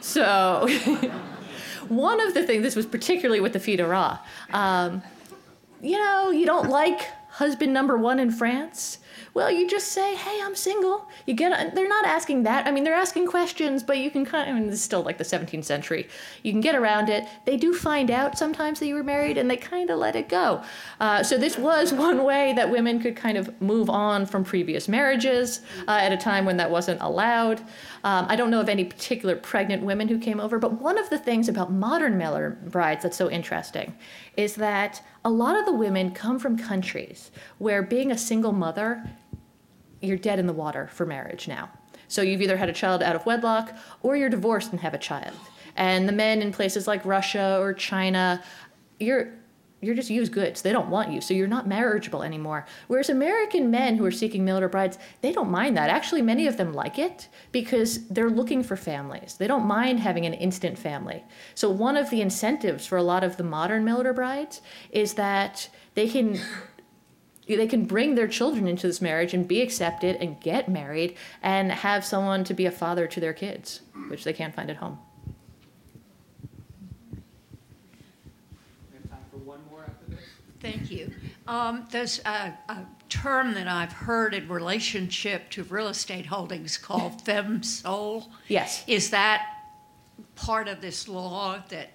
So, one of the things, this was particularly with the du Roi, um, you know, you don't like husband number one in France, Well, you just say, "Hey, I'm single." You get. They're not asking that. I mean, they're asking questions, but you can kind. Of, I mean, this is still like the 17th century. You can get around it. They do find out sometimes that you were married, and they kind of let it go. Uh, so this was one way that women could kind of move on from previous marriages uh, at a time when that wasn't allowed. Um, I don't know of any particular pregnant women who came over, but one of the things about modern mail order brides that's so interesting is that a lot of the women come from countries where being a single mother you're dead in the water for marriage now. So you've either had a child out of wedlock or you're divorced and have a child. And the men in places like Russia or China, you're you're just used goods. They don't want you, so you're not marriageable anymore. Whereas American men who are seeking mail order brides, they don't mind that. Actually, many of them like it because they're looking for families. They don't mind having an instant family. So one of the incentives for a lot of the modern mail order brides is that they can they can bring their children into this marriage and be accepted and get married and have someone to be a father to their kids, which they can't find at home. Thank you. Um, there's a, a, term that I've heard in relationship to real estate holdings called femme sole. Yes. Is that part of this law that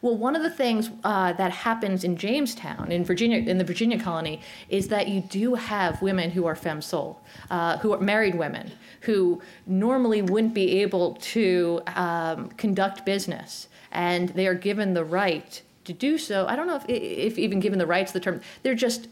well, one of the things uh, that happens in Jamestown, in Virginia, in the Virginia colony, is that you do have women who are femme sole, uh, who are married women, who normally wouldn't be able to um, conduct business, and they are given the right to do so. I don't know if, if even given the rights, the term, they're just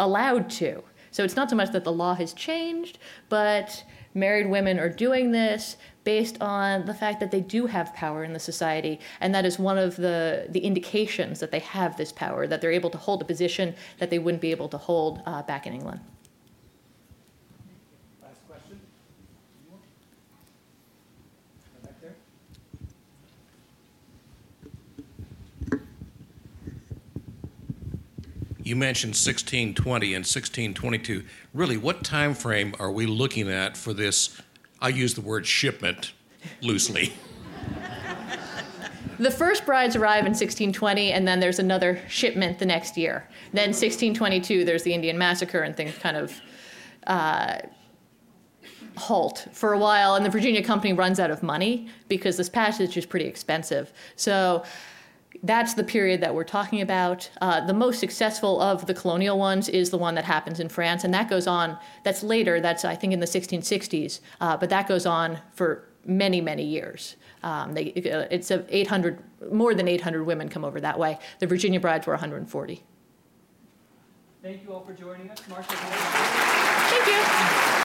allowed to. So it's not so much that the law has changed, but married women are doing this based on the fact that they do have power in the society and that is one of the, the indications that they have this power that they're able to hold a position that they wouldn't be able to hold uh, back in england last question back there You mentioned 1620 and 1622. Really, what time frame are we looking at for this? I use the word shipment loosely. the first brides arrive in 1620, and then there's another shipment the next year. Then 1622, there's the Indian massacre, and things kind of uh, halt for a while. And the Virginia Company runs out of money because this passage is pretty expensive. So that's the period that we're talking about. Uh, the most successful of the colonial ones is the one that happens in France, and that goes on. That's later. That's I think in the 1660s, uh, but that goes on for many many years. Um, they, it's a 800 more than 800 women come over that way. The Virginia brides were 140. Thank you all for joining us, Marcia. Thank you.